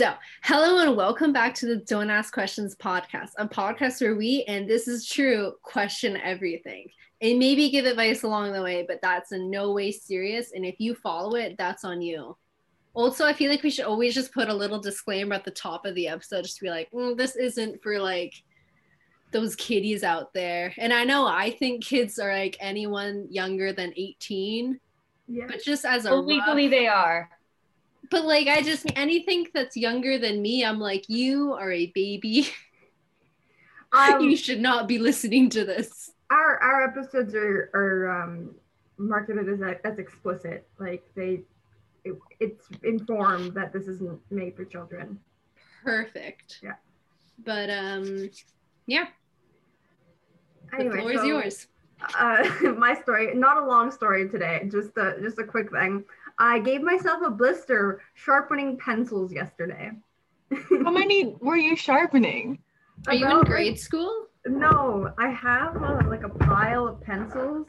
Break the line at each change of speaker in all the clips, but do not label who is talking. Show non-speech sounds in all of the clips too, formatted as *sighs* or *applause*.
So, hello and welcome back to the Don't Ask Questions podcast, a podcast where we, and this is true, question everything and maybe give advice along the way, but that's in no way serious. And if you follow it, that's on you. Also, I feel like we should always just put a little disclaimer at the top of the episode, just to be like, mm, this isn't for like those kiddies out there. And I know I think kids are like anyone younger than 18,
Yeah.
but just as a
Well,
rough-
legally they are.
But like I just anything that's younger than me, I'm like, you are a baby. *laughs*
Um,
you should not be listening to this.
our our episodes are are um, marketed as as explicit. Like they, it, it's informed that this isn't made for children.
Perfect.
Yeah.
But um yeah, the
Anyway,
floor is yours.
Uh, *laughs* my story, not a long story today. Just a just a quick thing. I gave myself a blister sharpening pencils yesterday. *laughs*
How many were you sharpening?
Are you in grade school?
No, I have uh, like a pile of pencils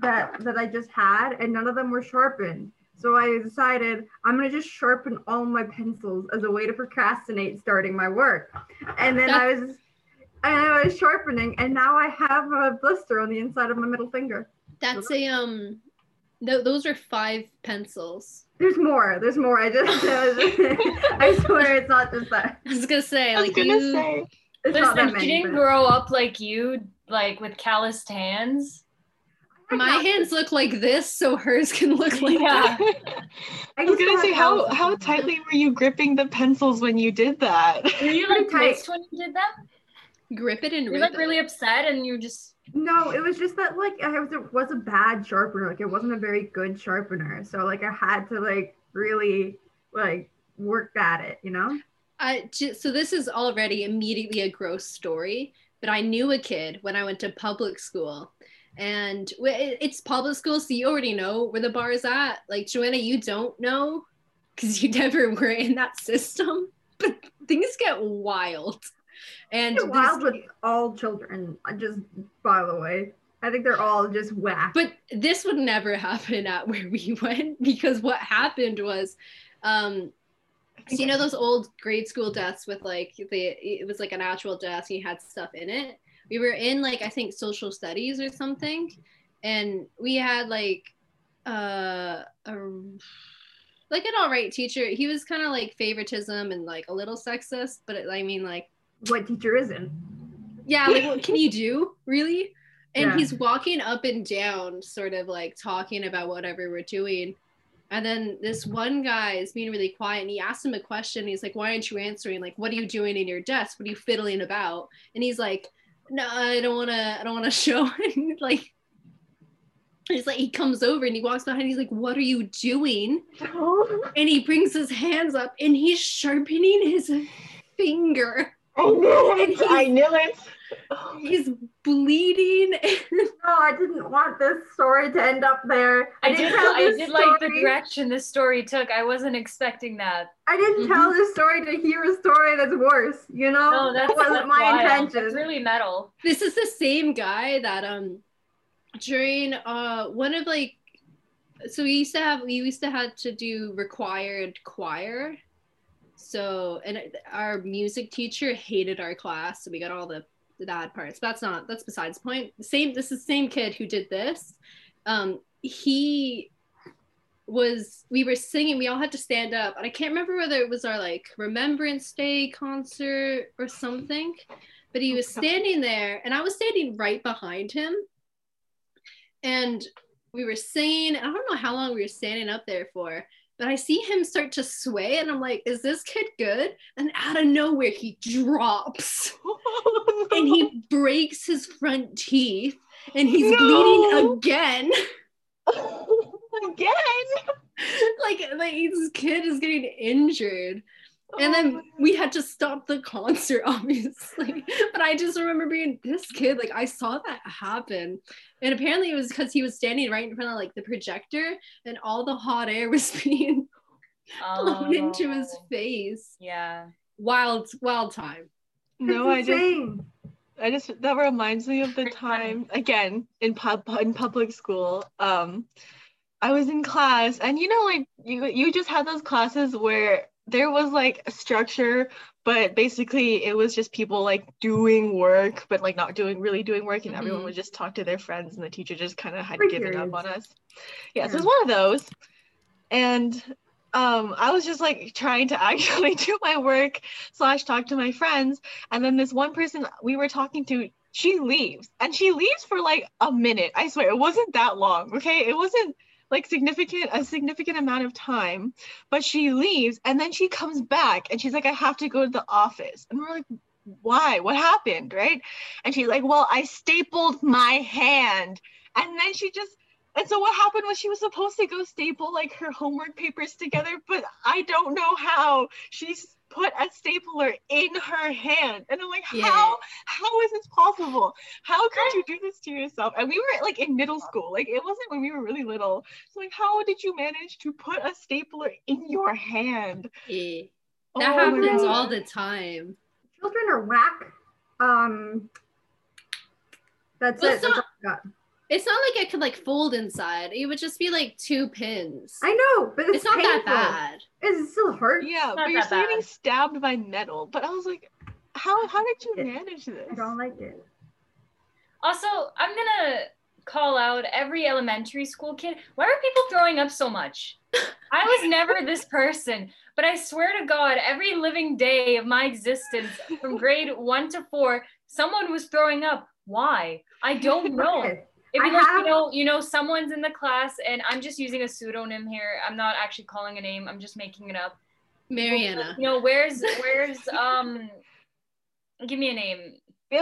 that that I just had, and none of them were sharpened. So I decided I'm gonna just sharpen all my pencils as a way to procrastinate starting my work. And then I was, and I was sharpening, and now I have a blister on the inside of my middle finger.
That's a um th- those are five pencils.
There's more. There's more. I just, *laughs* uh, *laughs* I swear it's not just that.
I was gonna say, like
gonna
you
say.
It's not
Listen,
that
she
many.
didn't
but-
grow up like you, like with calloused hands.
my hands look like this, so hers can look like
Yeah.
that. *laughs*
I was gonna say how how tightly were you gripping the pencils when you did that?
Were you like
tight.
when you did that?
Grip it and
You're
rip
like
it.
really upset and you're just
No, it was just that like I was it was a bad sharpener. Like it wasn't a very good sharpener. So like I had to like really like work at it, you know?
I ju- so this is already immediately a gross story, but I knew a kid when I went to public school, and it's public school, so you already know where the bar is at. Like Joanna, you don't know because you *laughs* never were in that system, but things get wild. And this-
wild with all children. I just by the way. I think they're all just whack.
but this would never *laughs* happen at where we *laughs* went because what happened was um so you know those old grade school desks with like the it was like an actual desk and you had stuff in it we were in like i think social studies or something and we had like uh a like an all right teacher he was kind of like favoritism and like a little sexist but it, i mean like
what teacher isn't?
yeah like what can you do really? And
Yeah.
he's walking up and down sort of like talking about whatever we're doing. And then this one guy is being really quiet and he asks him a question. He's like why aren't you answering? Like what are you doing in your desk? What are you fiddling about? And he's like no i don't want to i don't want to *laughs* show and like he's like he comes over and he walks behind. He's like what are you doing? *laughs* And he brings his hands up and he's sharpening his finger
I knew it. I knew it.
he's bleeding *laughs*
No, I didn't want this story to end up there.
I
didn't
did
tell
I
this
did like the direction this story took. I wasn't expecting that.
I didn't tell this story to hear a story that's worse, you know?
No, that's,
that wasn't my
wild.
intention.
It's really metal.
this is the same guy that um during uh one of like so we used to have we used to have to do required choir so and our music teacher hated our class so we got all the the bad parts that's not that's besides the point. Same this is the same kid who did this. Um he was we were singing we all had to stand up and i can't remember whether it was our like remembrance day concert or something but he was standing there and i was standing right behind him and we were singing i don't know how long we were standing up there for but i see him start to sway and i'm like is this kid good and out of nowhere he drops *laughs* and he breaks his front teeth and he's
No.
bleeding again *laughs*
again. *laughs*
like like this kid is getting injured and
Oh
then we had to stop the concert *laughs* obviously but i just remember being this kid like i saw that happen and apparently it was because he was standing right in front of like the projector and all the hot air was *laughs* being blown into his
Oh,
face
Yeah.
wild wild time
no, I just. I just that reminds me of the time again in pub in public school. Um, I was in class, and you know, like you you just had those classes where there was like a structure, but basically it was just people like doing work, but like not doing really doing work, and everyone
Mhm.
would just talk to their friends, and the teacher just kind of had given up on us. Yeah, so
Yeah.
it's one of those. And um, I was just like trying to *laughs* actually do my work slash talk to my friends, and then this one person we were talking to, she leaves, and she leaves for like a minute. I swear, it wasn't that long. Okay, it wasn't like significant a significant amount of time but she leaves and then she comes back and she's like i have to go to the office. And we're like why? What happened? Right? And she's like well i stapled my hand. And then she just and so what happened was she was supposed to go staple like her homework papers together but i don't know how she's put a stapler in her hand and i'm like
Yeah.
how how is this possible how could you do this to yourself and we were like in middle school like it wasn't when we were really little so like how did you manage to put a stapler in your hand
Yeah.
Oh
That
my
happens all the time.
Children are whack. Um, that's
Well,
it.
it's
That's
not-
all I got.
It's not like it could like fold inside. It would just be like two pins.
I know, but it's,
it's not
painful.
that bad.
It still hurts.
yeah
not
but you're
that
still getting stabbed by metal but i was like how how did you
It-
manage this
I don't like it.
Also, I'm gonna call out every elementary school kid. Why are people throwing up so much? *laughs* I was never this person, but I swear to God, every living day of my existence, from grade one to four, someone was throwing up. Why? I don't *laughs* know. If you,
have-
you know, you know, someone's in the class, and I'm just using a pseudonym here. I'm not actually calling a name. I'm just making it up.
Mariana.
You know, where's where's *laughs* um, give me a name.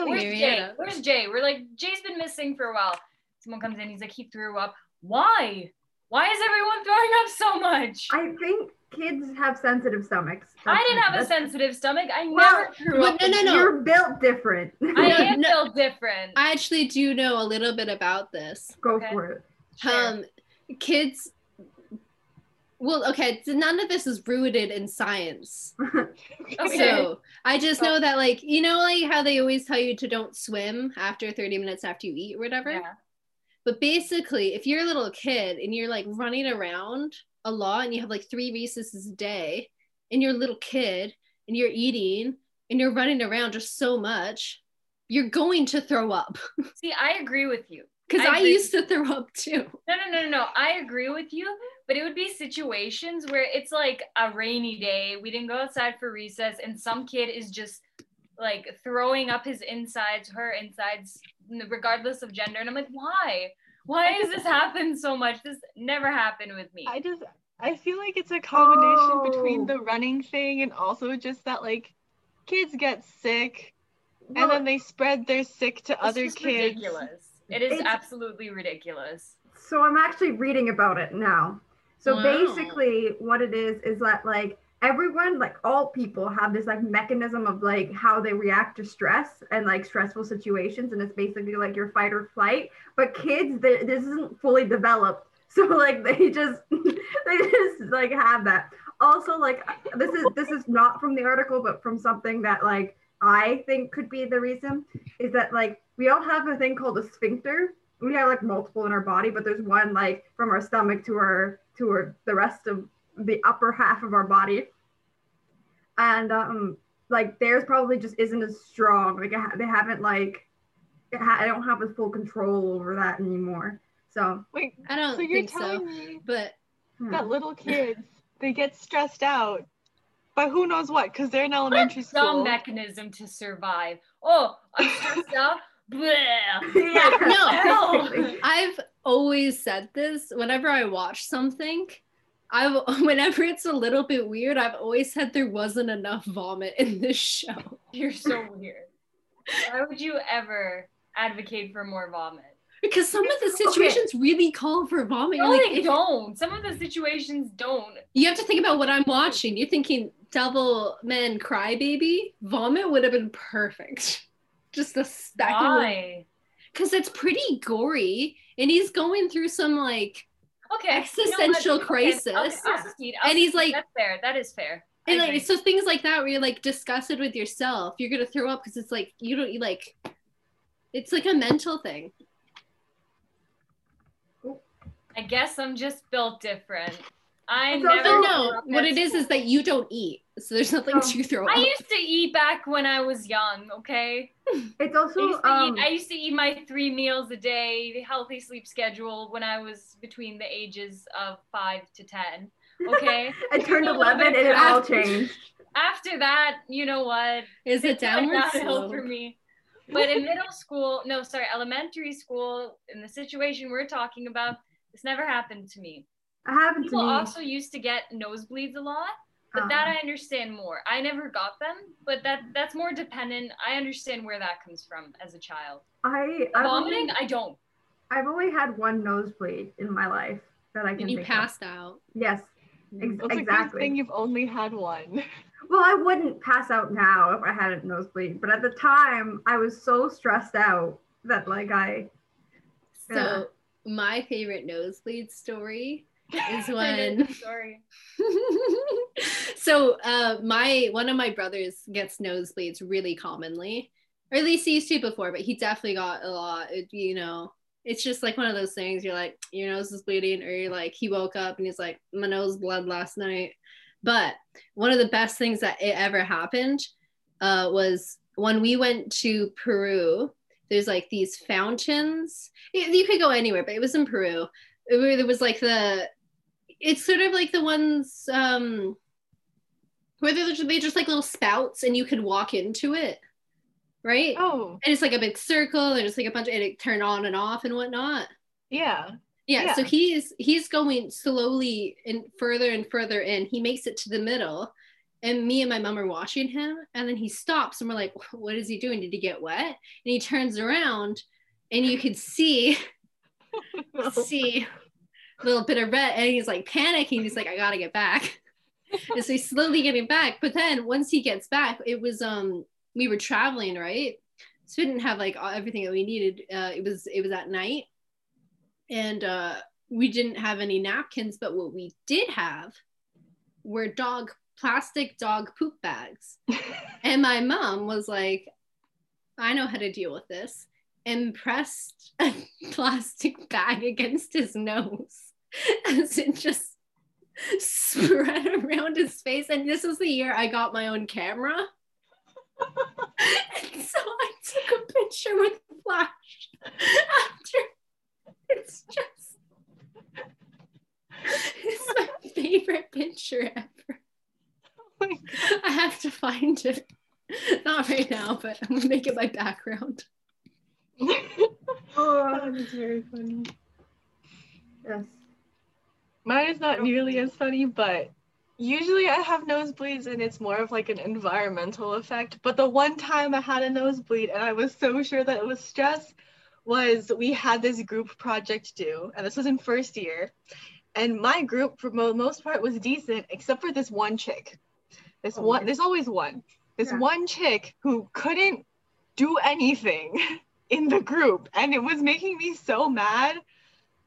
Where's Jay? Where's Jay? We're like, Jay's been missing for a while. Someone comes in, he's like, he threw up. Why? Why is everyone throwing up so much? I
think kids have sensitive stomachs. That's-
didn't have a sensitive stomach. I
Well,
never threw
Well,
up.
no, no, no.
You're built different.
I *laughs* am
no.
built different.
I actually do know a little bit about this.
Go
Okay.
for it.
Sure.
Um, kids. Well, okay, so none of this is rooted in science. *laughs*
Okay.
So I just know that, like, you know, like how they always tell you to don't swim after 30 minutes after you eat or whatever.
yeah.
But basically, if you're a little kid and you're like running around a law and you have like three recesses a day and you're a little kid and you're eating and you're running around just so much, you're going to throw up. *laughs*
See, I agree with you.
Because
I
I, used to throw up too.
No, no, no, no, no. I agree with you, but it would be situations where it's like a rainy day. We didn't go outside for recess, and some kid is just like throwing up his insides, her insides, regardless of gender. And I'm like, why? Why does this happen so much? This never happened with me.
I just I feel like it's a combination between
Oh.
the running thing and also just that like kids get sick
Well,
and then they spread their sick to
It's
other
just
kids.
ridiculous. It is
It's-
absolutely ridiculous.
so I'm actually reading about it now. So
Wow.
basically, what it is is that like everyone, like all people, have this like mechanism of like how they react to stress and like stressful situations, and it's basically like your fight or flight. But kids, they, this isn't fully developed, *laughs* so like they just *laughs* they just like have that. Also, like this is this is not from the article, but from something that like I think could be the reason is that like we all have a thing called a sphincter. We have like multiple in our body, but there's one like from our stomach to our to our the rest of the upper half of our body. And um like theirs probably just isn't as strong. Like it ha- they haven't like it ha- I don't have a full control over that anymore. So
Wait,
I don't
so you're
think
telling
so.
me
But
hmm.
that little kids they get stressed out by who knows what because they're in elementary
Some
school.
mechanism to survive. Oh, I'm stressed out. *laughs* Bleh.
yeah.
No.
basically. *laughs*
I've always said this whenever I watch something. I've *laughs* whenever it's a little bit weird, I've always said there wasn't enough vomit in this show. *laughs*
You're so weird. Why would you ever advocate for more vomit?
Because some of the *laughs*
Okay.
situations really call for vomit.
No,
like,
they don't. Some of the situations don't.
you have to think about what I'm watching. You're thinking Devilman Crybaby? Vomit would have been perfect. Just a stack of
Why?
because it's pretty gory and he's going through some like
Okay.
Existential
you know what? Okay,
crisis.
okay, I'll I'll
And he's like-
that's fair. That is fair. I
and
agree.
like so things like that where you're like disgusted with yourself you're gonna throw up because it's like you don't you like it's like a mental thing
I guess I'm just built different. I
It's
never.
also-
no, what it is is that you don't eat, so there's nothing
Oh.
to throw
I
up.
used to eat back when I was young. Okay.
It's
I
also
used,
um,
eat, I used to eat my three meals a day, the healthy sleep schedule when I was between the ages of five to ten. Okay. *laughs*
I turned
a little
11 and it all changed.
After that, you know what?
Is it
It's
downward slope?
for me. But in middle school, no, sorry, elementary school, in the situation we're talking about, this never happened to me.
It happened to
People
me.
also used to get nosebleeds a lot, but that
Um,
I understand more. I never got them, but that that's more dependent. I understand where that comes from as a child.
I I've
Vomiting,
only,
I don't.
I've only had one nosebleed in my life that I can
And you
think
passed out.
Yes, ex-
That's a
exactly.
thing you've only had one.
Well, I wouldn't pass out now if I had a nosebleed, but at the time I was so stressed out that like I
So
Yeah.
my favorite nosebleed story *laughs* is when
the story. *laughs*
so uh my one of my brothers gets nosebleeds really commonly or at least he used to before but he definitely got a lot it, you know it's just like one of those things you're like your nose is bleeding or you're like he woke up and he's like my nose bled last night. But one of the best things that it ever happened uh, was when we went to peru there's like these fountains. You, could go anywhere but it was in peru. It- was like the it's sort of like the ones um where they're just, like little spouts and you could walk into it right?
Oh,
and it's like a big circle and it's like a bunch of and it turn on and off and whatnot.
Yeah.
yeah,
Yeah.
so he's he's going slowly and further and further in. He makes it to the middle and me and my mom are watching him and then he stops and we're like what is he doing? Did he get wet? And he turns around and you could see *laughs* see a little bit of red and he's like panicking. He's like i gotta get back and so he's slowly getting back. But then once he gets back it was um we were traveling right? So we didn't have like everything that we needed. Uh it was it was at night. And uh we didn't have any napkins but what we did have were dog plastic dog poop bags. *laughs* And my mom was like i know how to deal with this and pressed a *laughs* plastic bag against his nose. *laughs* As it just *laughs* spread around his face. And this was the year I got my own camera. *laughs* and so I took a picture with flash after. It's just. It's my favorite picture ever.
Oh my God.
I have to find it. Not right now, but I'm gonna make it my background. *laughs*
oh
that is very funny.
yes.
Mine is not nearly as funny, but usually I have nosebleeds and it's more of like an environmental effect. But the one time I had a nosebleed and I was so sure that it was stress was we had this group project due, and this was in first year. And my group, for mo- most part, was decent, except for this one chick. This
Oh,
one, there's always one. This
Yeah.
one chick who couldn't do anything *laughs* in the group, and it was making me so mad.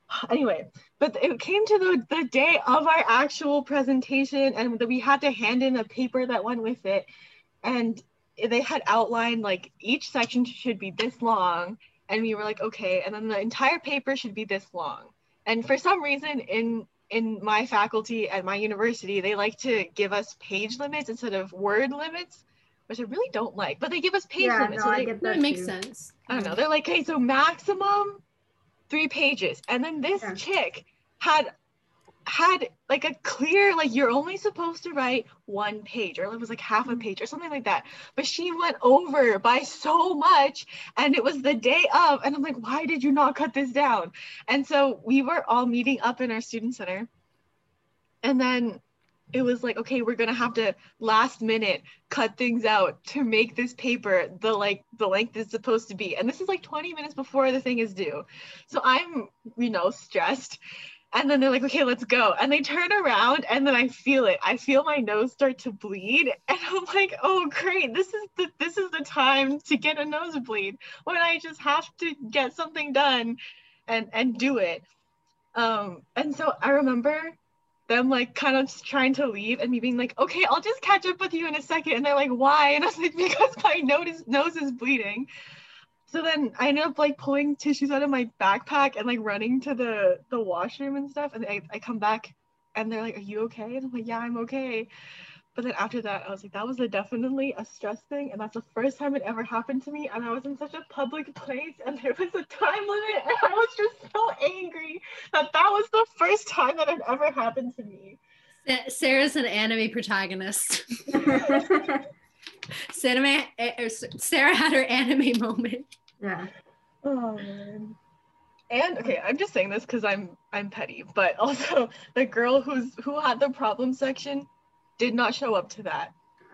*sighs* Anyway, but it came to the, the day of our actual presentation and that we had to hand in a paper that went with it and they had outlined like each section should be this long and we were like okay and then the entire paper should be this long and for some reason in in my faculty at my university they like to give us page limits instead of word limits which i really don't like but they give us page
Yeah,
limits
no,
so
I
they,
get
No,
that
it makes
too.
sense.
I don't know. They're like, hey, so maximum three pages. And then this
Yeah.
chick had had like a clear, like you're only supposed to write one page, or it was like half a page or something like that. But she went over by so much, and it was the day of, and I'm like, why did you not cut this down? And so we were all meeting up in our student center. And then it was like, okay, we're gonna have to last minute cut things out to make this paper the like the length it's supposed to be. And this is like 20 minutes before the thing is due. So I'm, you know, stressed. And then they're like, okay, let's go. And they turn around and then I feel it. I feel my nose start to bleed. *laughs* And I'm like, oh great, this is the this is the time to get a nosebleed when I just have to get something done and and do it. Um, and so I remember them like kind of trying to leave and me being like, okay, I'll just catch up with you in a second. And they're like, why? *laughs* And I was like, because my nose nose is bleeding. So then I ended up like pulling tissues out of my backpack and like running to the the washroom and stuff. And I, I come back and they're like, "Are you okay?" And I'm like, "Yeah, I'm okay." But then after that, I was like, that was a definitely a stress thing, and that's the first time it ever happened to me. And I was in such a public place, and there was a time limit, and I was just so angry that that was the first time that it ever happened to me.
Sarah's an anime protagonist. *laughs* Cinema, eh, er, Sarah had her anime moment.
Yeah.
Oh man. And okay, I'm just saying this because I'm I'm petty, but *laughs* also the girl who's who had the problem section did not show up to that.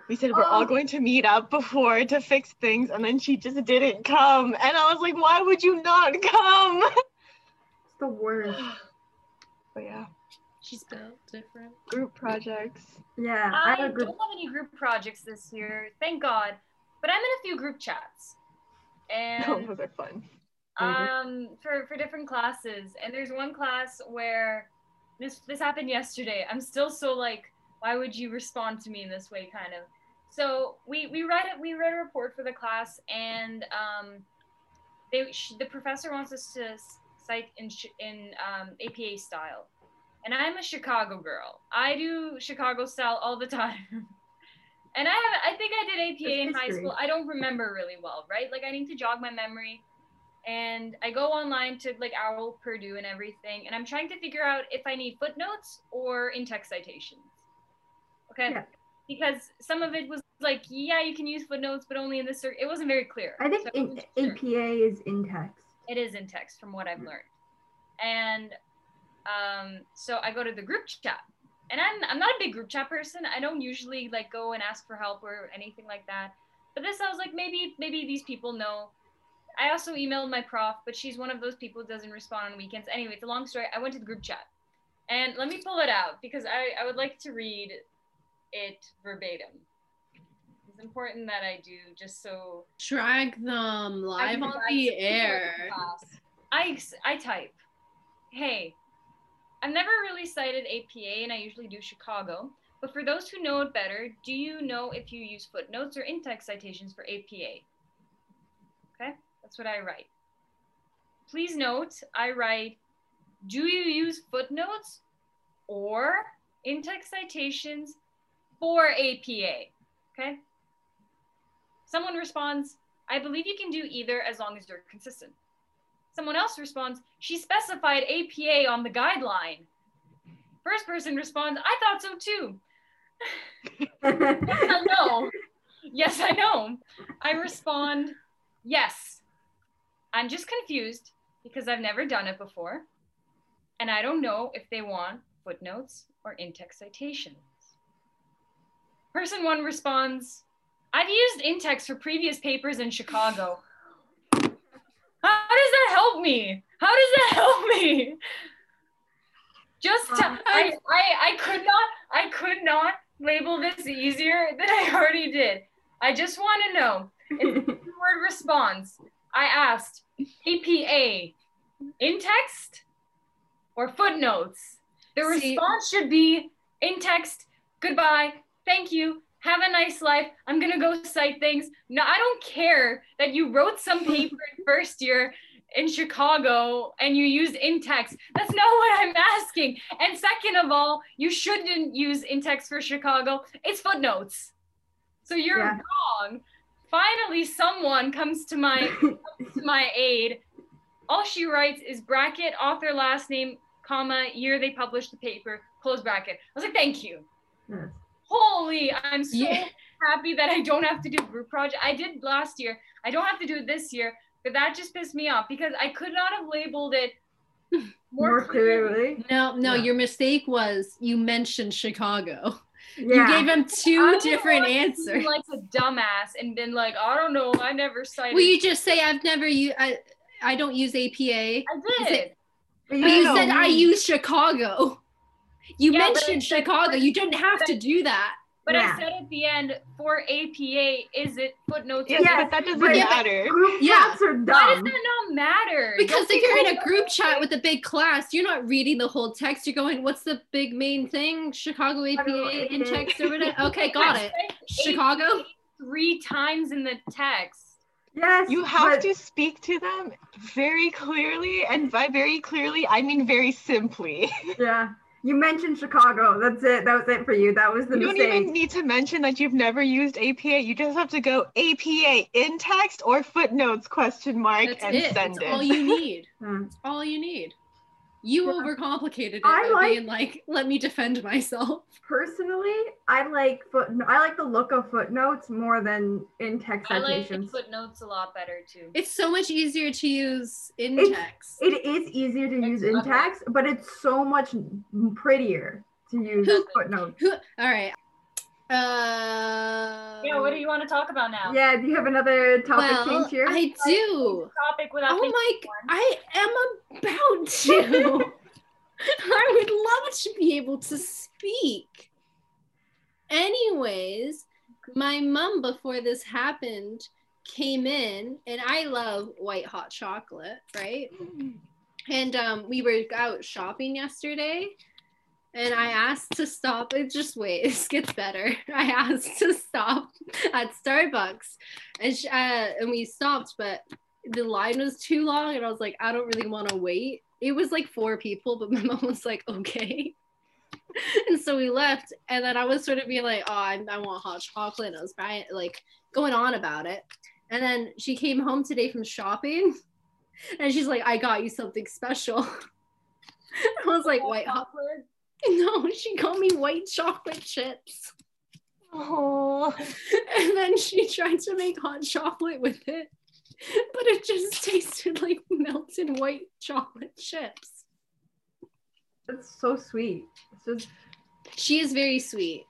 We said we're all
Oh.
going to meet up before to fix things, and then she just didn't come. And I was like, why would you not come? *laughs*
It's the worst. *sighs*
But yeah,
She's built different.
group projects.
Yeah.
I
I have a
don't have any group projects this year, thank God. But I'm in a few group chats. *laughs*
Oh,
And
those are fun.
um for for different classes. And there's one class where this this happened yesterday. I'm still so like why would you respond to me in this way kind of. So we we read it we read a report for the class and um they sh- the professor wants us to cite in sh- in um, apa style. And i'm a chicago girl. I do chicago style all the *laughs* time and i have i think i did apa in high school i don't remember really well right like i need to jog my memory and I go online to like Owl Purdue and everything, and I'm trying to figure out if I need footnotes or in-text citations. Okay,
Yeah.
because some of it was like, yeah, you can use footnotes, but only in this. It wasn't very clear.
I think
So
in,
wasn't sure.
APA is in text.
It is in text from what I've learned. And um, so I go to the group chat. And I'm I'm not a big group chat person. I don't usually like go and ask for help or anything like that. But this I was like maybe maybe these people know. I also emailed my prof, but she's one of those people who doesn't respond on weekends. Anyway, it's a long story. I went to the group chat. And let me pull it out because I, I would like to read it verbatim. It's important that I do just so
Drag them live on the air.
I, I type, hey, I've never really cited APA and I usually do Chicago, but for those who know it better, do you know if you use footnotes or in-text citations for APA? Okay, that's what I write. Please note, I write, do you use footnotes or in-text citations for APA? Okay. Someone responds, I believe you can do either as long as you're consistent. Someone else responds, she specified APA on the guideline. First person responds, I thought so too. *laughs* I know. Yes, I know. I respond, yes. I'm just confused because I've never done it before. And I don't know if they want footnotes or in-text citations. Person one responds, I've used in-text for previous papers in Chicago. How does that help me? How does that help me? Just
Um,
I, I I could not I could not label this easier than I already did. I just want to know *laughs* word response. I asked APA in text or footnotes. The
See-
response should be in text. Goodbye. Thank you. Have a nice life. I'm gonna go cite things. No, I don't care that you wrote some *laughs* paper in first year in Chicago and you used in text. That's not what I'm asking. And second of all, you shouldn't use in text for Chicago. It's footnotes. So you're
Yeah.
wrong. Finally, someone comes to my *laughs* to my aid. All she writes is bracket, author, last name, comma, year they published the paper, close bracket. I was like, thank you.
Yes.
Holy, I'm so
Yeah.
happy that I don't have to do group project. I did last year. I don't have to do it this year, but that just pissed me off because I could not have labeled it more,
More
clearly.
clearly.
No, no,
Yeah.
your mistake was you mentioned Chicago. *laughs*
Yeah.
You gave him two
would've
different
wanted
answers.
Like a dumbass and been like, I don't know, I never cited.
Well, you just say I've never used. I, I don't use APA.
I did.
it-
But
But you
No.
said I use Chicago. You
Yeah,
mentioned Chicago. You didn't have to do that.
But
Yeah.
I said at the end for APA, is it footnotes?
Yes,
Yeah,
but that doesn't
but-
matter.
Group
Yeah.
chats are
Why does that not matter?
Because
Don't
if you're in a group chat with a big class, you're not reading the whole text. You're going, "What's the big main thing? Chicago APA in text or whatever." Okay, *laughs* got it. Chicago.
APA three times in the text.
Yes.
You have
but-
to speak to them very clearly, and by very clearly, I mean very simply. *laughs*
Yeah. You mentioned Chicago. That's it. That was it for you. That was the
You don't even need to mention that you've never used APA. You just have to go APA in text or footnotes question mark
That's
and
it.
send
That's
it.
all you need. *laughs*
Hmm.
That's all you need. You
Yeah.
overcomplicated it
I
by
like-
being like, let me defend myself. *laughs*
Personally, I like foot. I like the look of footnotes more than in text
I like
citations.
footnotes a lot better too.
It's so much easier to use in
It's-
text.
It is easier to use in
Exactly.
text, but it's so much prettier to use
Who-
footnotes.
Who- all right. Uh,
Yeah, what do you want to talk about now?
Yeah, do you have another topic
well,
change here?
I do.
Topic without
Oh my! I am about to. *laughs* I would love to be able to speak. Anyways, my mom before this happened came in, and I love white hot chocolate, right? And um, we were out shopping yesterday, and I asked to stop. It just wait, *laughs* this gets better. *laughs* I asked to stop at Starbucks, and sh- uh, and we stopped, but the line was too long, and I was like, I don't really want to wait. It was like four people, but *laughs* my mom was like, okay. and so we left, and then I was sort of being like, oh, I, I want hot chocolate. And I was buying, like going on about it, and then she came home today from shopping, and she's like, I got you something special. I was like, white
chocolate. *laughs*
No, she called me white chocolate chips.
Oh,
And then she tried to make hot chocolate with it, but it just *laughs* tasted like melted white chocolate chips.
That's so sweet. It's just
She is very sweet.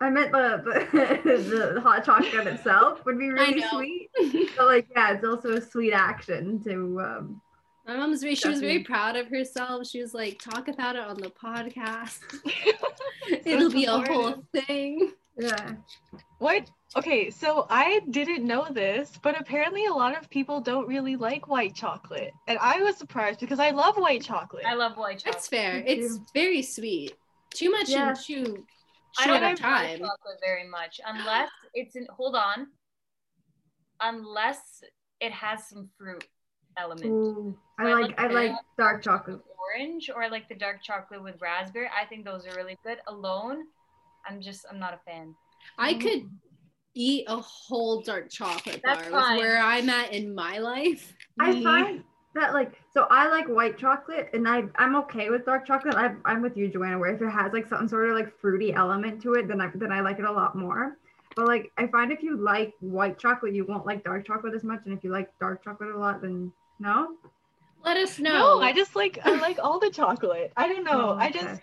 I meant the the, *laughs* the hot chocolate itself would be really sweet. But like yeah, it's also a sweet action to um
My mom's very, she was very proud of herself. She was like, talk about it on the podcast. *laughs* *laughs* It'll be a whole thing.
yeah.
What? Okay, so I didn't know this, but apparently a lot of people don't really like white chocolate. And I was surprised because I love white chocolate.
I love white chocolate.
That's fair. It's very sweet. Too much
Yeah.
in too
I don't like
time.
chocolate very much *gasps* unless it's in. Hold on. Unless it has some fruit element.
Ooh, I
I
like
like
I like dark chocolate.
Orange or I like the dark chocolate with raspberry. I think those are really good. Alone, I'm just I'm not a fan.
I mm-hmm. could eat a whole dark chocolate bar.
That's
with
fine.
where I'm at in my life.
I
Me.
find that like so I like white chocolate and I I'm okay with dark chocolate. I, I'm with you, Joanna, where if it has like some sort of like fruity element to it, then I then I like it a lot more. But like I find if you like white chocolate, you won't like dark chocolate as much, and if you like dark chocolate a lot, then no.
Let us know.
No, I just like I like all the chocolate. I don't know.
Oh,
I
okay.
just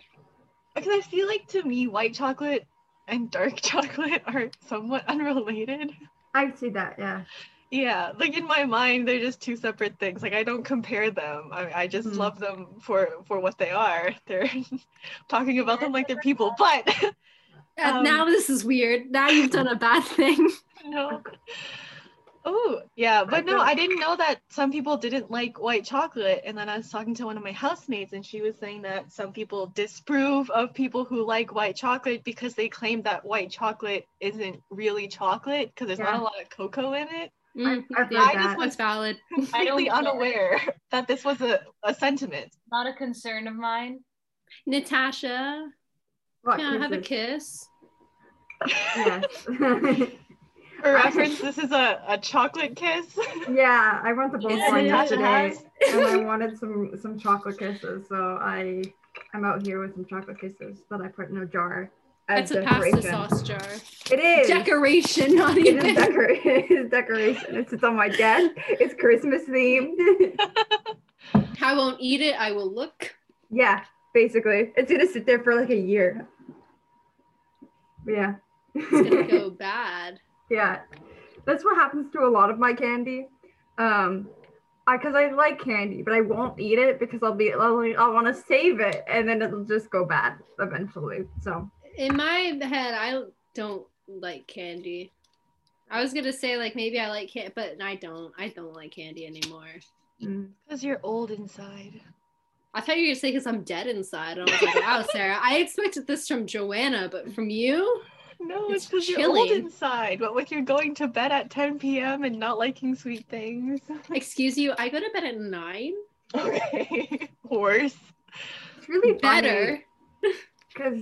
because I feel like to me white chocolate and dark *laughs* chocolate are somewhat unrelated.
I see that, yeah.
Yeah, like in my mind, they're just two separate things. Like I don't compare them. I, I just
Mhm.
love them for for what they are. *laughs* They're *laughs* talking about them like they're people, but um,
now this is weird. Now you've done a bad thing.
no. Oh yeah, but no, I didn't know that some people didn't like white chocolate. And then I was talking to one of my housemates, and she was saying that some people disapprove of people who like white chocolate because they claim that white chocolate isn't really chocolate because there's not a lot of cocoa in it.
Mm,
I've
yeah,
I just
that.
that's valid. *laughs*
Completely unaware *laughs* that this was a, a sentiment.
Not a concern of mine.
Natasha,
What
can I have a kiss?
Yes. *laughs*
For reference, this is a, a chocolate kiss. *laughs*
yeah, I went to
Is
Bulk Barn
it?
yesterday and I *laughs* wanted some some chocolate kisses, so I I'm out here with some chocolate kisses that I put in a jar as
That's a pasta sauce jar.
It is.
Decoration, not
It
even.
is, decor- *laughs* it is decoration. It sits on my desk. It's Christmas themed.
I won't eat it. I will look.
yeah, basically. It's gonna sit there for like a year. Yeah.
It's gonna go bad.
Yeah. That's what happens to a lot of my candy. Um I cause I like candy, but I won't eat it because I'll be I'll, I'll want to save it and then it'll just go bad eventually. So
In my head, I don't like candy. I was gonna say like maybe I like candy, but I don't. I don't like candy anymore.
mm.
Because you're old inside.
I thought you were gonna say because I'm dead inside. And I was like, wow, Sarah, I *laughs* expected this from Joanna, but from you,
No,
It's
it's because you're old inside. But with you going to bed at 10 p.m. and not liking sweet things. *laughs*
excuse you, I go to bed at nine.
Okay. *laughs* Horse.
it's really.
Better. *laughs*
because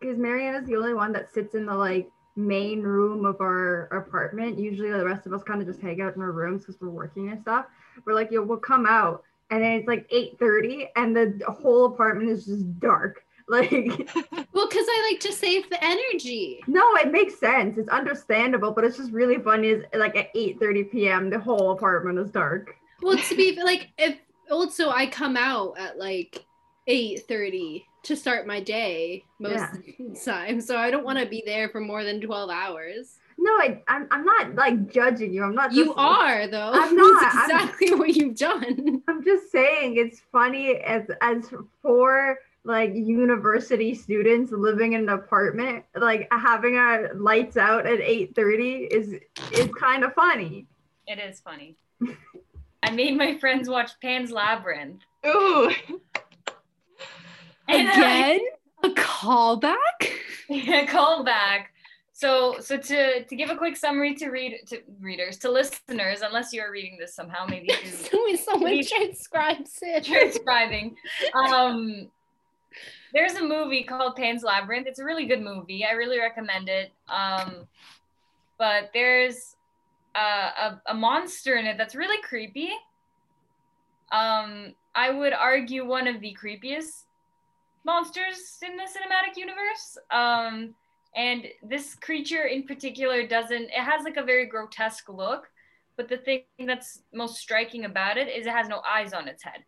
because Marianne is the only one that sits in the like main room of our apartment. Usually the rest of us kind of just hang out in our rooms because we're working and stuff. We're like, yo, we'll come out. And then it's like 8:30 and the whole apartment is just dark. *laughs* Like
Well, because I like to save the energy.
no, it makes sense. It's understandable, but it's just really funny is like at 8:30 p.m. the whole apartment is dark.
Well, to be *laughs* like, if also I come out at like eight thirty to start my day most
Yeah.
of the time, so I don't want to be there for more than twelve hours.
No, I, I'm, I'm not like judging you. I'm not.
You
just-
are though.
I'm *laughs* not.
That's
I'm-
exactly what you've done.
I'm just saying it's funny as as for like university students living in an apartment, like having our lights out at 8:30 is is kind of funny.
It is funny. I made my friends watch Pan's Labyrinth.
Ooh.
And
Again, a callback. *laughs*
Yeah, callback. So, so to to give a quick summary to read to readers to listeners, unless you're reading this somehow, maybe through *laughs*
Someone, someone
Please.
transcribes it.
transcribing. *laughs* Um, there's a movie called Pan's Labyrinth. It's a really good movie. I really recommend it. Um, but there's a, a, a monster in it that's really creepy. Um, I would argue one of the creepiest monsters in the cinematic universe. Um, and this creature in particular doesn't, it has like a very grotesque look. But the thing that's most striking about it is it has no eyes on its head.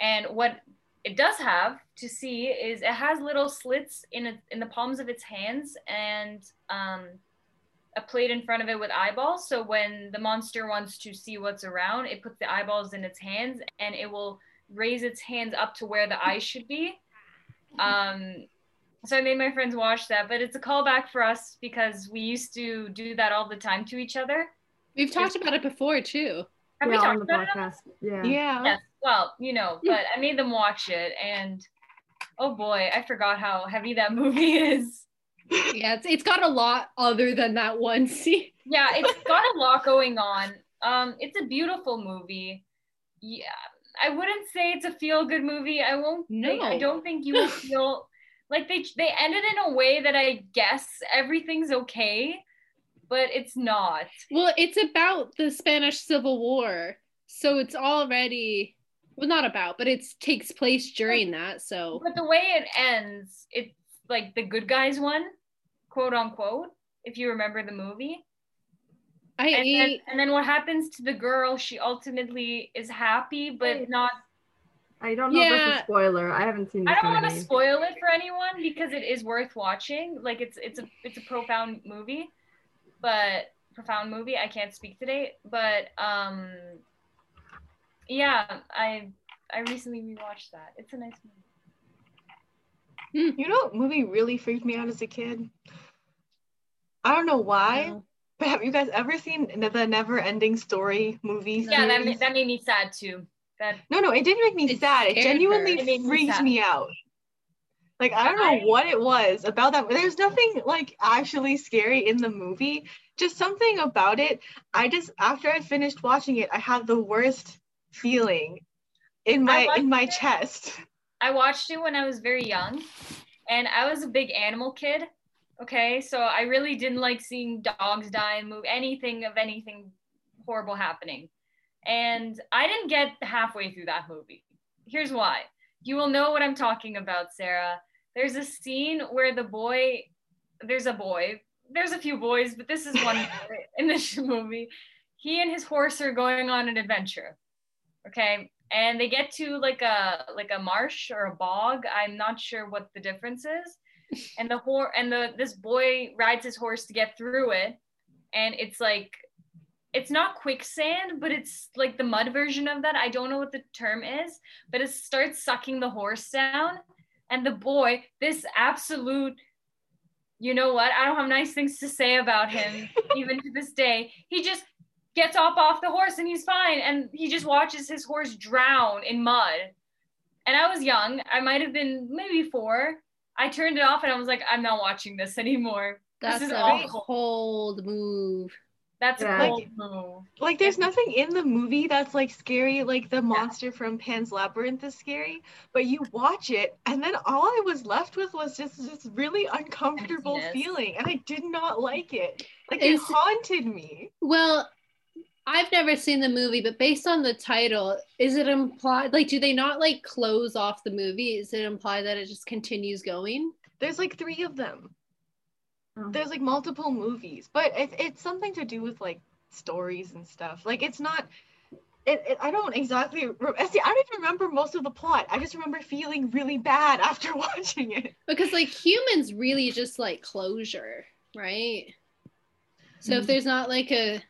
And what it does have to see is it has little slits in it, in the palms of its hands and um, a plate in front of it with eyeballs. So when the monster wants to see what's around, it puts the eyeballs in its hands and it will raise its hands up to where the eyes should be. Um, so I made my friends watch that, but it's a callback for us because we used to do that all the time to each other.
We've talked about it before too.
Have
yeah,
we
on
talked
the
about it?
Yeah.
Yeah.
Yes. Well, you know, *laughs* but I made them watch it, and oh boy, I forgot how heavy that movie *laughs* is.
Yeah, it's, it's got a lot other than that one *laughs* scene.
Yeah, it's got a lot going on. Um, it's a beautiful movie. Yeah, I wouldn't say it's a feel-good movie. I won't. think- I don't think you will feel like they they ended in a way that I guess everything's okay, but it's not.
Well, it's about the Spanish Civil War, so it's already well, not about, but it takes place during that. So
But the way it ends, it's like the good guys won, quote unquote. If you remember the movie.
I
and then, and then what happens to the girl she ultimately is happy but
Wait.
not
I don't know if that's
Yeah.
a spoiler. I haven't seen this
i don't want to spoil it for anyone because it is worth watching like it's it's a it's a profound movie but profound movie i can't speak today but um yeah i i recently rewatched that it's a nice movie
You know what movie really freaked me out as a kid? I don't know why, but have you guys ever seen the, the Never Ending Story movie?
yeah that, ma- that made me sad too that
No, no, it didn't make me sad. It
scared her.
genuinely
It made me
freaked me out. Like I don't know what it was about that. There's nothing like actually scary in the movie. Just something about it. I just after I finished watching it, I had the worst feeling in my in my
it.
chest.
I watched it when I was very young, and I was a big animal kid. Okay, so I really didn't like seeing dogs die and move anything of anything horrible happening. And I didn't get halfway through that movie. Here's why. You will know what I'm talking about, Sarah. There's a scene where the boy, there's a boy, there's a few boys, but this is one *laughs* boy in this *laughs* movie. He and his horse are going on an adventure. Okay, and they get to like a like a marsh or a bog. I'm not sure what the difference is. *laughs* And the horse and the this boy rides his horse to get through it. And it's like it's not quicksand but it's like the mud version of that. I don't know what the term is but it starts sucking the horse down and the boy this absolute you know what? I don't have nice things to say about him *laughs* even to this day. He just gets up off the horse and he's fine. And he just watches his horse drown in mud. And i was young. I might have been maybe four. I turned it off and i was like i'm not watching this anymore.
That's
this is
a
awful.
cold move.
That's
Yeah.
a cold move.
Like there's nothing in the movie that's like scary, like the monster from Pan's Labyrinth is scary, but you watch it and then all I was left with was just this really uncomfortable
Emptiness.
feeling and I did not like it. Like
Is-
it haunted me.
Well, I've never seen the movie, but based on the title, is it implied like do they not like close off the movie? Is it implied that it just continues going?
There's like three of them.
Oh.
There's like multiple movies, but it's it's something to do with like stories and stuff. Like it's not. It, it I don't exactly. Re- see, I don't even remember most of the plot. I just remember feeling really bad *laughs* after watching it.
Because like humans really just like closure, right? So if
Mhm.
there's not like a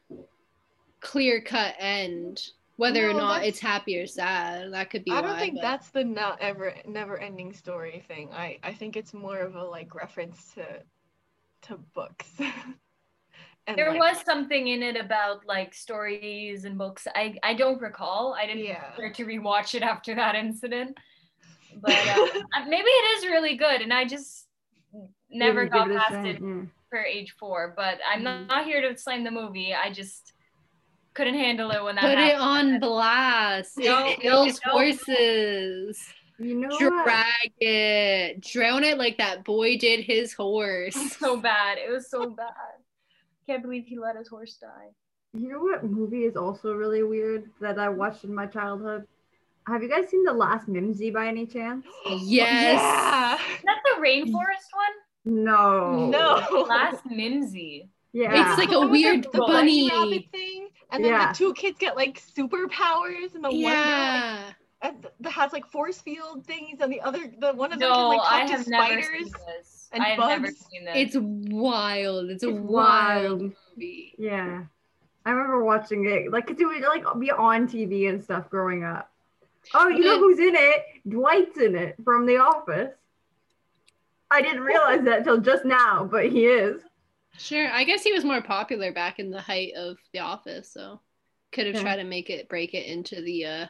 clear cut end, whether or not it's happy or sad, that could be
I don't
why,
think
but-
that's the not ever never ending story thing. I I think it's more of a like reference to to books. *laughs* and
There
like-
was something in it about like stories and books. I I don't recall. I didn't
Yeah.
care to rewatch it after that incident. *laughs* But uh, uh, maybe it is really good, and I just never got
it
past it
yeah.
for age four. But I'm not,
Mhm.
not here to slam the movie. I just couldn't handle it when that
Put it on blast.
No,
it kills
no.
horses.
You know what?
Drag it. Drown it like that boy did his horse.
so *laughs* bad. It was so bad. Can't believe he let his horse die.
You know what movie is also really weird that I watched in my childhood? Have you guys seen The Last Mimsy by any chance? *gasps*
Yes.
Yeah.
Is that the rainforest one?
No.
No. *laughs*
Last Mimsy.
Yeah.
It's like a
one
weird
the
bunny.
rabbit thing, and then
Yeah.
the two kids get like superpowers, and the one girl, like,
Yeah.
th- that has like force field things, and the other, the one of them
No,
can like talk
I
to
have never
spiders.
seen this.
and
I have never
bugs.
seen this.
It's wild. It's a wild
wild.
movie.
Yeah. I remember watching it. Like, 'cause it would like be on TV and stuff growing up. Oh, you know who's in it? Dwight's in it from The Office. I didn't realize that till just now, but he is.
Sure. I guess he was more popular back in the height of The Office, so could have
Yeah.
tried to make it break it into the uh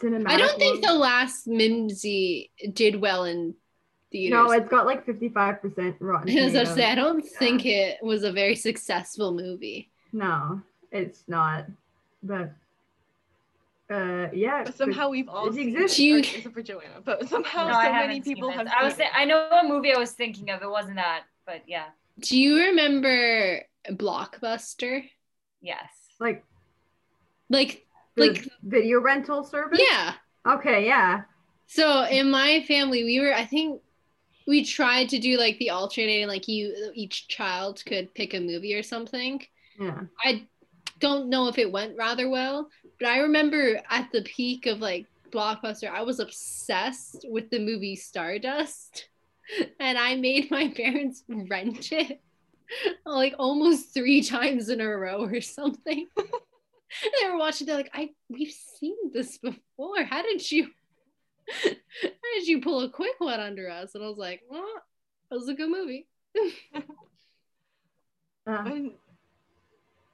Cinematic.
I don't think the last Mimsy did well in theaters.
No, it's got like 55% rotten.
As *laughs* I
Tomatoes.
say, I don't think it was a very successful movie.
No, it's not. But uh yeah.
But somehow we've all
it
seen
exists.
it,
You-
except for Joanna. But somehow
no, I
so
haven't
many people have
I was.
seen
Th- I know what movie I was thinking of. It wasn't that, but yeah,
Do you remember Blockbuster?
yes.
like
Like,
the
like,
video rental service.
yeah.
Okay, yeah.
So in my family, we were, I think, we tried to do like the alternating, like you, each child could pick a movie or something.
Yeah.
I don't know if it went rather well, but I remember at the peak of like Blockbuster, I was obsessed with the movie Stardust, *laughs* and I made my parents rent it *laughs* like almost three times in a row or something. *laughs* they were watching. They're like, "I we've seen this before. How did you? How did you pull a quick one under us?" And I was like, "Well, it was a good movie." *laughs*
Uh,
when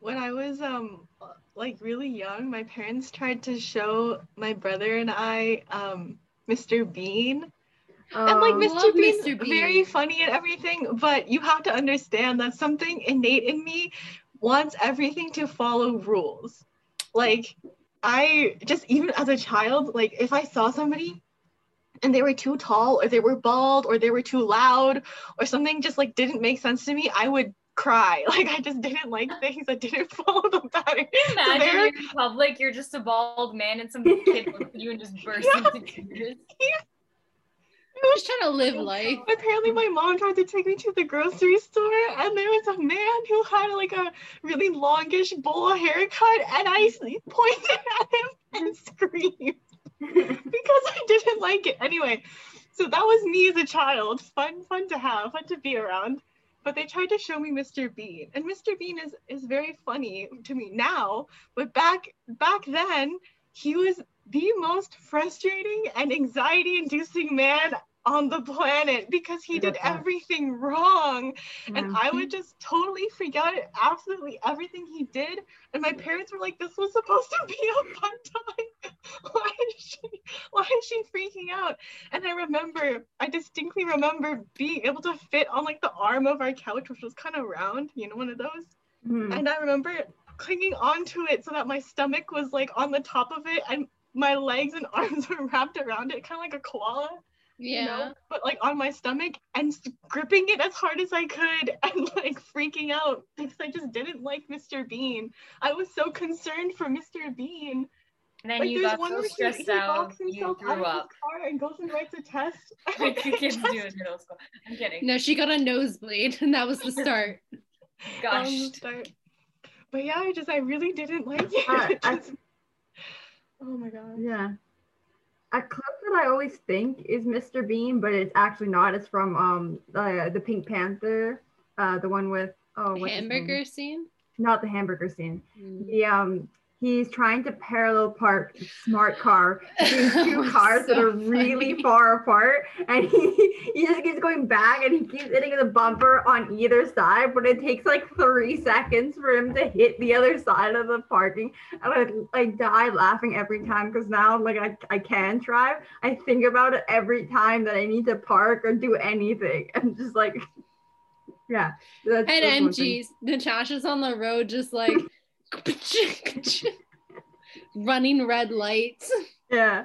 when I was um like really young, my parents tried to show my brother and I um Mr. Bean. and like
um,
Mr.
love
Bean's
Mr. Bean.
very funny and everything, but you have to understand that something innate in me wants everything to follow rules. Like I just even as a child, like if I saw somebody and they were too tall or they were bald or they were too loud or something just like didn't make sense to me, I would cry. *laughs* Like I just didn't like *laughs* things that didn't *laughs* follow the pattern.
Imagine
there-
you're in public, you're just a bald man, and some kid looks at you and just bursts
Yeah.
into tears.
Just trying to live life.
Apparently, my mom tried to take me to the grocery store, and there was a man who had like a really longish bowl haircut, and I pointed *laughs* at him and screamed *laughs* because I didn't like it. Anyway, so that was me as a child. Fun, fun to have, fun to be around. But they tried to show me Mr. Bean, and Mr. Bean is is very funny to me now. But back back then, he was the most frustrating and anxiety-inducing man on the planet because he did everything wrong and. I would just totally freak out at absolutely everything he did. And my parents were like, "This was supposed to be a fun time. *laughs* why is she? Why is she freaking out?" And I remember, I distinctly remember being able to fit on like the arm of our couch, which was kind of round, you know, one of those.
Mhm.
and I remember clinging onto it so that my stomach was like on the top of it and my legs and *laughs* arms were wrapped around it, kind of like a koala. You
Yeah.
know, but like on my stomach and gripping it as hard as I could *laughs* and like freaking out because I just didn't like Mr. Bean. I was so concerned for Mr. Bean.
And then
like
you got
one
so
where he,
stressed
he
out,
locks
you
himself out
threw
of
up.
his car and goes and writes a test. *laughs*
Like the kids *laughs* do in middle school. I'm kidding.
No, she got a nosebleed, and that was the start.
from the
Gosh.
start. But yeah, I just I really didn't like it.
Uh, I-
oh my god.
Yeah. A clip that I always think is Mr. Bean, but it's actually not. It's from um uh, the Pink Panther, uh the one with oh?
Hamburger scene.
Not the hamburger scene.
Mm.
The um he's trying to parallel park smart car *laughs* between two
oh,
cars
was
that are really
funny.
far apart, and he he just keeps going back and he keeps hitting the bumper on either side, but it takes like three seconds for him to hit the other side of the parking. And I like die laughing every time because now like I, I can drive. I think about it every time that I need to park or do anything. I'm just like *laughs* yeah. That's,
And. MGs, Natasha's on the road just like *laughs* *laughs* running red lights.
Yeah.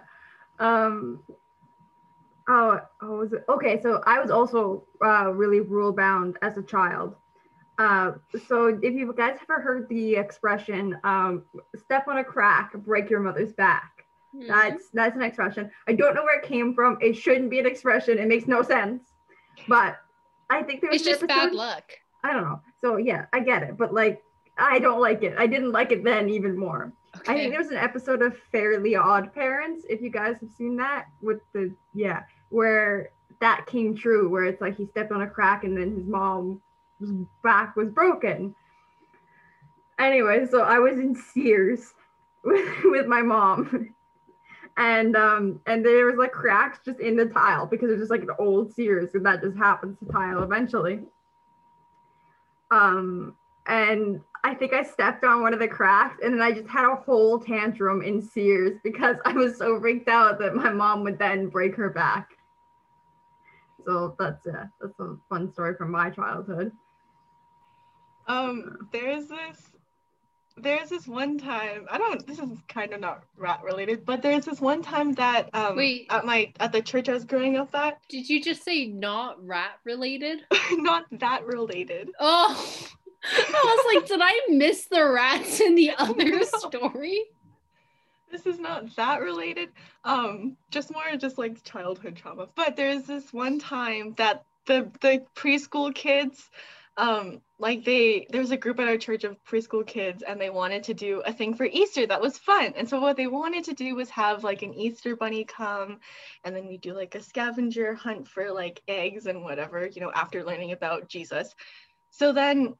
Um. Oh, oh, was it? Okay, so I was also uh, really rule bound as a child. Uh, so if you guys ever heard the expression um, "step on a crack, break your mother's back,"
Mm-hmm.
that's that's an expression. I don't know where it came from. It shouldn't be an expression. It makes no sense. But I think there was
it's just bad luck.
I don't know. So yeah, I get it, but like I don't like it. I didn't like it then even more. I think
Okay.
there was an episode of Fairly Odd Parents, if you guys have seen that, with the yeah, where that came true, where it's like he stepped on a crack and then his mom's back was broken. Anyway, so I was in Sears with, *laughs* with my mom. And um and there was like cracks just in the tile because it's just like an old Sears and that just happens to tile eventually. Um and I think I stepped on one of the cracks and then I just had a whole tantrum in Sears because *laughs* I was so freaked out that my mom would then break her back. So that's yeah, that's a fun story from my childhood.
Um, there's this there's this one time I don't this is kind of not rat related, but there's this one time that um
Wait.
at my at the church I was growing up at
Did you just say not rat related? *laughs*
not that related.
Oh, *laughs* I was like, did I miss the rats in the *laughs* other
No.
story?
This is not that related. Um, just more just like childhood trauma. But there's this one time that the the preschool kids, um, like they there was a group at our church of preschool kids and they wanted to do a thing for Easter that was fun. And so what they wanted to do was have like an Easter bunny come and then we do like a scavenger hunt for like eggs and whatever, you know, after learning about Jesus. So then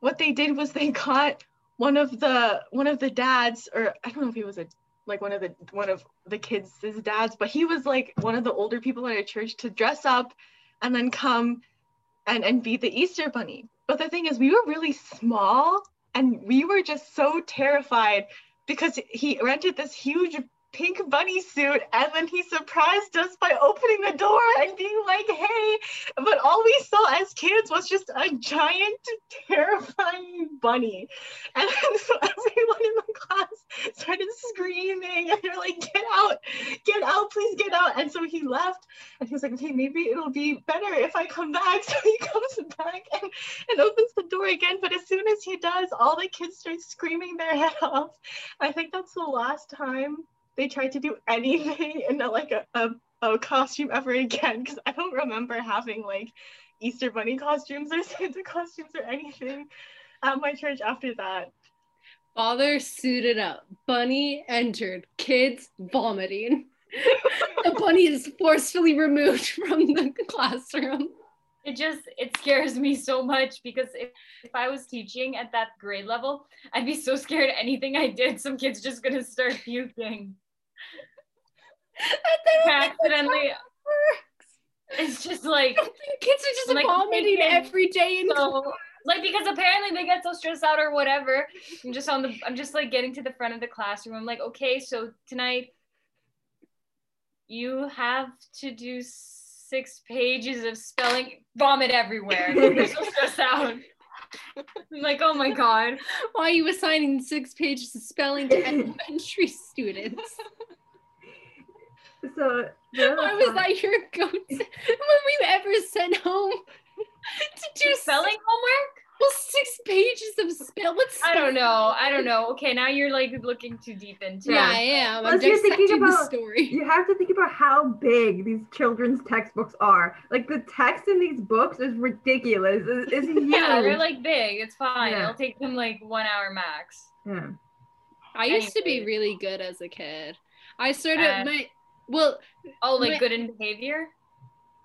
what they did was they got one of the one of the dads or i don't know if he was a like one of the one of the kids dads but he was like one of the older people in our church to dress up and then come and and be the easter bunny. But the thing is we were really small and we were just so terrified because he rented this huge pink bunny suit and then he surprised us by opening the door and being like hey but all we saw as kids was just a giant terrifying bunny. And then so *laughs* everyone in the class started screaming and they're like get out get out please get out. And so he left and he was like okay maybe it'll be better if i come back. *laughs* So he comes back and, and opens the door again but as soon as he does all the kids start screaming their *laughs* head off. I think that's the last time they tried to do *laughs* anything in a, like a, a, a costume ever again because I don't remember having like Easter bunny costumes or *laughs* Santa costumes or anything at my church after that.
Father suited up. Bunny entered. Kids vomiting. *laughs* the bunny is forcefully removed from the classroom.
It just it scares me so much because if, if I was teaching at that grade level, I'd be so scared anything I did, some kid's just gonna start puking. Accidentally. It's just like
Kids are just
Like,
vomiting every day in
so like because apparently they get so stressed out or whatever. I'm just on the I'm just like getting to the front of the classroom. I'm like, okay, so tonight you have to do six pages of spelling vomit everywhere. They're so stressed out. *laughs* I'm like, oh my god. *laughs*
Why are you assigning six pages of spelling to elementary students?
So the
Why was
time-
that your go-to? *laughs* When were you ever sent home *laughs* to do
Spelling homework?
Well, six pages of spell. What's
I don't know. I don't know. Okay, now you're like looking too deep into
Yeah,
it.
I am. I'm
Plus, you're thinking
dissecting the
about-
story.
You have to think about how big these children's textbooks are. Like the text in these books is ridiculous. It's, it's *laughs* huge.
Yeah, they're like big. It's fine.
Yeah.
It'll take them like one hour max.
Yeah.
I used to be really good as a kid. I started
Uh,
my well,
Oh, like
Wait.
good in behavior?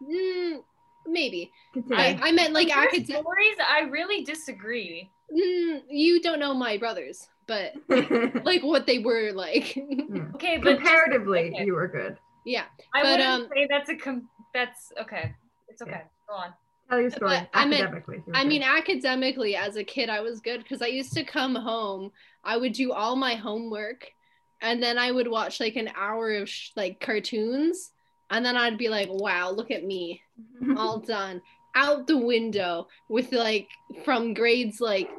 mm, maybe. I, I meant like academic.
stories, I really disagree.
Mm, you don't know my brothers, but *laughs* like what they were like. *laughs*
Okay, but just-
Comparatively,
okay.
you were good.
yeah,
I
but,
wouldn't
um,
say that's a com- that's okay. It's okay.
Yeah.
Go on.
Tell your story.
But I meant-
academically. you were
I mean academically as a kid I was good because I used to come home. I would do all my homework, and then I would watch like an hour of sh- like cartoons, and then I'd be like, "Wow, look at me, Mm-hmm. all done." Out the window with like from grades like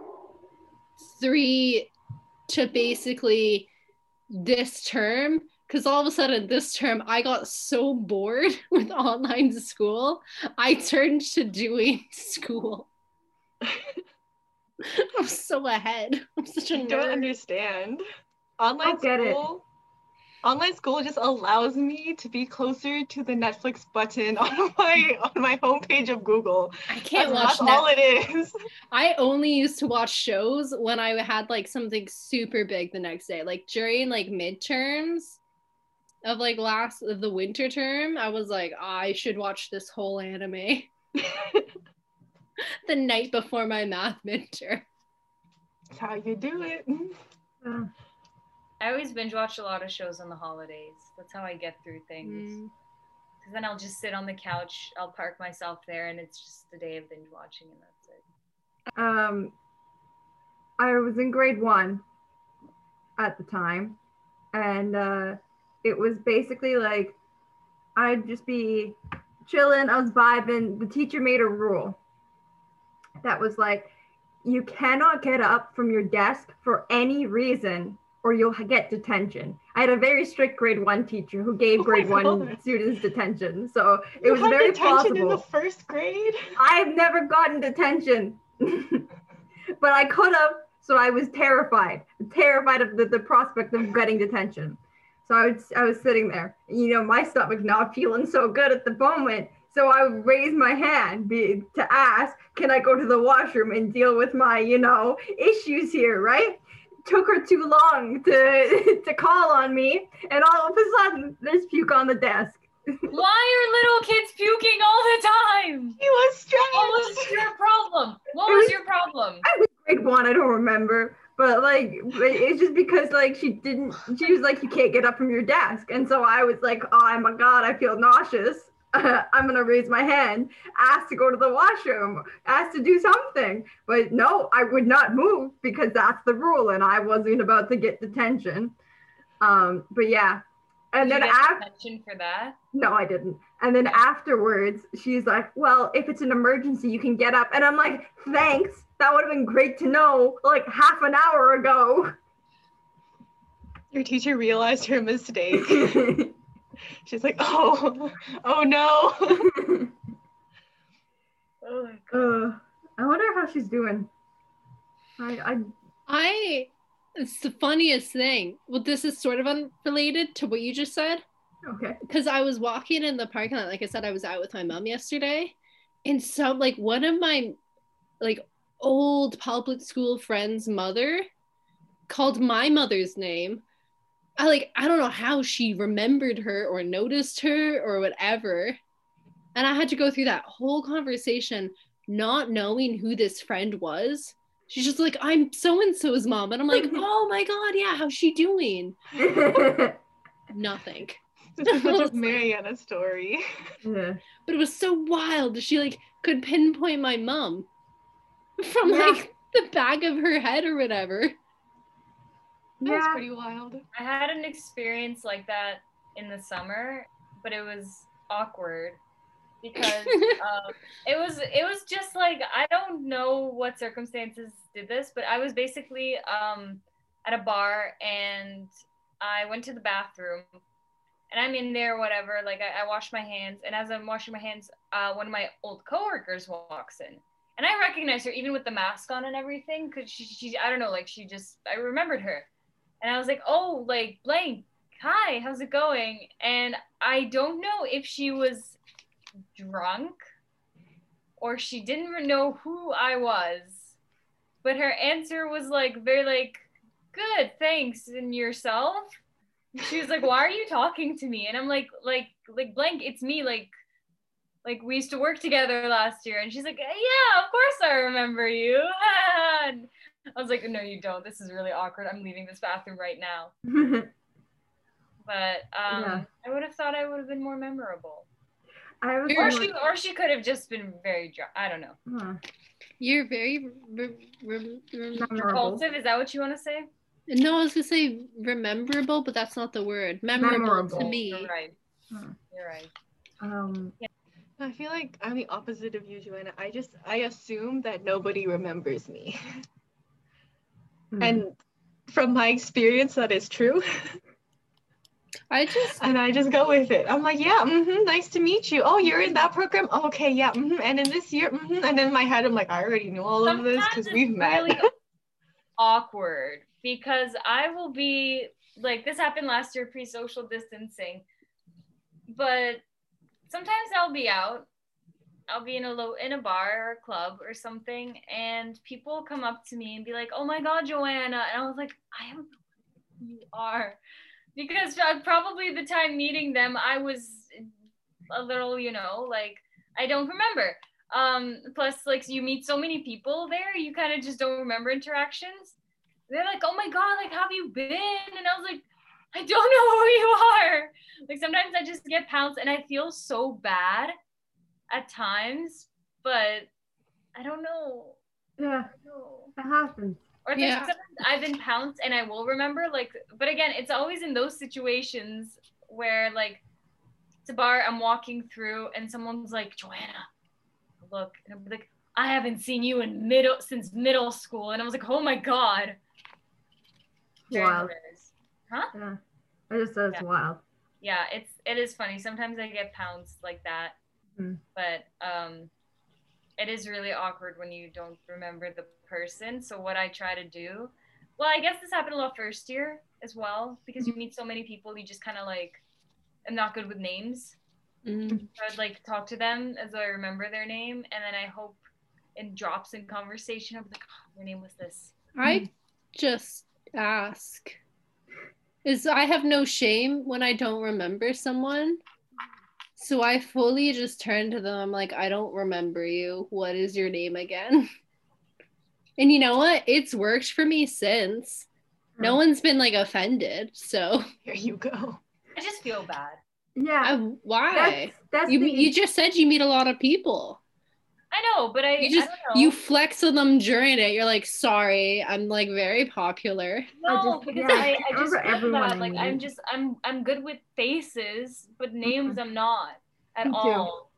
three to basically this term because all of a sudden this term i got so bored *laughs* with online school i turned to doing *laughs* school *laughs* i'm so ahead i'm such a
I don't
nerd
understand. Online
get it.
school. Online school just allows me to be closer to the Netflix button *laughs* on my on my homepage of Google.
i can't
that's,
watch
that's all it is. *laughs*
i only used to watch shows when i had like something super big the next day like during like midterms of like last of the winter term i was like i should watch this whole anime *laughs* the night before my math midterm
That's how you do it.
I always binge watch a lot of shows on the holidays. That's how I get through things.
Mm.
Because then I'll just sit on the couch, I'll park myself there, and it's just a day of binge watching, and that's it.
um, I was in grade one at the time, and uh, it was basically like I'd just be chilling. I was vibing. The teacher made a rule that was like, you cannot get up from your desk for any reason, or you'll get detention. I had a very strict grade one teacher who gave
Oh
grade one
God.
students detention, so it
You
was very
detention in the first grade.
I've never gotten detention, *laughs* but I could have. So I was terrified, terrified of the, the prospect of getting detention. So I was, I was sitting there, you know, my stomach not feeling so good at the moment. So I would raise my hand be, to ask, can I go to the washroom and deal with my, you know, issues here, right? Took her too long to *laughs* to call on me, and all of a sudden there's puke on the desk.
Why are little kids puking all the time?
He was strange.
What was your problem? What was
was-
your problem?
I was grade one, I don't remember. But like, it's just because like she didn't. She was like, you can't get up from your desk, and so I was like, oh my god, I feel nauseous. *laughs* I'm gonna raise my hand, ask to go to the washroom, ask to do something. But no, I would not move because that's the rule, and I wasn't about to get detention. Um, but yeah, and
Did
then
you get
after.
for that?
No, I didn't. And then afterwards, she's like, Well, if it's an emergency, you can get up. And I'm like, Thanks. That would have been great to know like half an hour ago.
Your teacher realized her mistake. *laughs* *laughs* She's like, oh, *laughs* oh no. *laughs*
Oh my
uh, I wonder how she's doing. I, I
I it's the funniest thing. Well, this is sort of unrelated to what you just said.
okay.
Because I was walking in the parking lot, like I said, I was out with my mom yesterday. And so like one of my like old public school friends' mother called my mother's name. I like I don't know how she remembered her or noticed her or whatever. And I had to go through that whole conversation not knowing who this friend was. She's just like, I'm so and so's mom. And I'm like, *laughs* oh my God, yeah, how's she doing? *laughs* Nothing.
This is such a *laughs* Mariana story.
yeah.
But it was so wild. She like could pinpoint my mom from
Yeah.
like the back of her head or whatever.
That was
Yeah.
pretty wild.
I had an experience like that in the summer, but it was awkward because *laughs* um, it was it was just like I don't know what circumstances did this, but I was basically um, at a bar and I went to the bathroom and I'm in there, whatever. Like I, I wash my hands, and as I'm washing my hands, uh, one of my old coworkers walks in, and I recognize her even with the mask on and everything, cause she, she I don't know, like she just I remembered her, and I was like, oh, like blank, hi, how's it going? And I don't know if she was drunk or she didn't know who I was, but her answer was like very like, good, thanks, and yourself she was like, "Why are you talking to me?" And I'm like, "Like, like blank, it's me. Like, like we used to work together last year." And she's like, "Yeah, of course I remember you." *laughs* and I was like, "No, you don't. This is really awkward. I'm leaving this bathroom right now." *laughs* but um, yeah. I would have thought I would have been more memorable.
I was
or she, or she could have just been very dry. I don't know.
Huh.
You're very re- re- re-
repulsive. Is that what you want to say?
No, I was gonna say rememberable, but that's not the word. Memorable,
Memorable.
to me.
You're right.
Huh.
You're right.
Um,
I feel like I'm the opposite of you, Joanna. I just I assume that nobody remembers me. *laughs*
hmm.
And from my experience, that is true.
I just
and I just go with it. I'm like, yeah, mm-hmm, nice to meet you. Oh, you're in that program? Oh, okay, yeah. Mm-hmm. And in this year, mm-hmm. and in my head, I'm like, I already know all of this because we've met.
really *laughs* awkward because I will be like this happened last year pre-social distancing, but sometimes I'll be out. I'll be in a low in a bar or a club or something, and people come up to me and be like, "Oh my God, Joanna!" And I was like, "I know who you are," because probably the time meeting them, I was a little, you know, like I don't remember. Um, plus, like you meet so many people there, you kind of just don't remember interactions. They're like, "Oh my God, like, have you been?" And I was like, "I don't *laughs* know who you are." Like sometimes I just get pounced, and I feel so bad at times, but I don't know.
yeah,
I don't know.
that happens.
Or there's
Yeah.
sometimes I've been pounced and I will remember like but again it's always in those situations where like it's a bar I'm walking through and someone's like Joanna look and I'm like I haven't seen you in middle since middle school and I was like oh my god Very
Wild.
Huh?
Yeah, I just said it's
Yeah.
wild.
yeah it's it is funny sometimes i get pounced like that
Mhm.
but um it is really awkward when you don't remember the person so what i try to do well i guess this happened a lot first year as well because you meet so many people you just kind of like i'm not good with names
Mm.
so i'd like talk to them as though i remember their name and then i hope it drops in conversation i'm like oh, your name was this
I just ask. Is I have no shame when I don't remember someone. So I fully just turn to them. I'm like, I don't remember you. What is your name again? *laughs* And you know what? It's worked for me since. No
hmm.
one's been like offended. So
Here you go.
i just feel bad
Yeah,
I, why?
that's that's
You
the,
you just said you meet a lot of people.
I know but i,
You just
I don't know.
you flex on them during it. You're like, sorry, I'm like very popular. *laughs*
No,
just-
because
yeah,
I,
I
I just
remember
feel
everyone
that
I
like I'm just I'm I'm good with faces, but mm-hmm. names I'm not at
Me too.
all.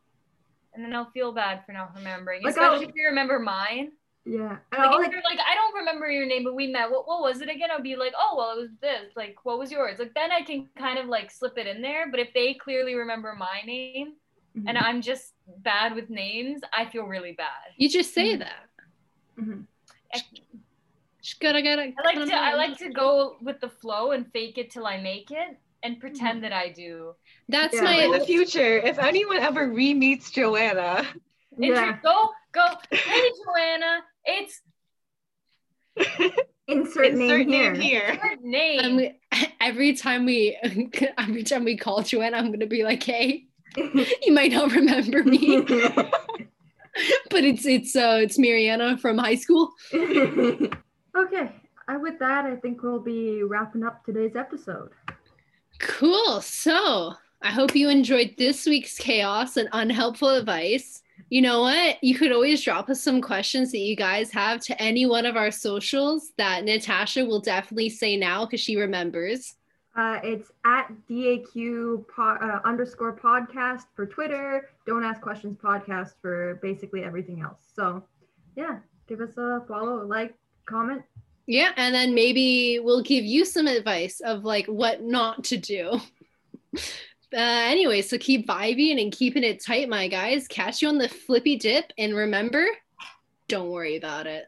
And then I'll feel bad for not remembering,
Like,
especially
I'll-
if you remember mine.
yeah. And
Like,
I'll,
if
like
you're like, I don't remember your name, but we met. What what was it again? I'll be like, oh well, it was this. Like, what was yours? Like then I can kind of like slip it in there. But if they clearly remember my name
mhm,
and I'm just bad with names, I feel really bad.
You just say
Mhm.
that.
mhm.
Just gotta get it.
I like to I like to go with the flow and fake it till I make it and pretend that I do.
That's
Yeah.
In
my
the future, if anyone ever re-meets Joanna,
yeah.
Go, go. Hey, Joanna. It's *laughs*
Insert name
insert
here.
name here.
her name.
I'm, *laughs* every time we *laughs* every time we call Joanna, I'm gonna be like, hey, *laughs* you might not remember me, *laughs* but it's it's uh it's Mariana from high school. *laughs*
okay. With that, I think we'll be wrapping up today's episode.
Cool. So I hope you enjoyed this week's chaos and unhelpful advice. You know what? You could always drop us some questions that you guys have to any one of our socials that Natasha will definitely say now because she remembers.
Uh, it's at DAQ po- uh, underscore podcast for Twitter. Don't Ask Questions podcast for basically everything else. So, yeah, give us a follow, like, comment.
Yeah, and then maybe we'll give you some advice of like what not to do. *laughs* uh, anyway, so keep vibing and keeping it tight, my guys. Catch you on the flippy dip, and remember, don't worry about it.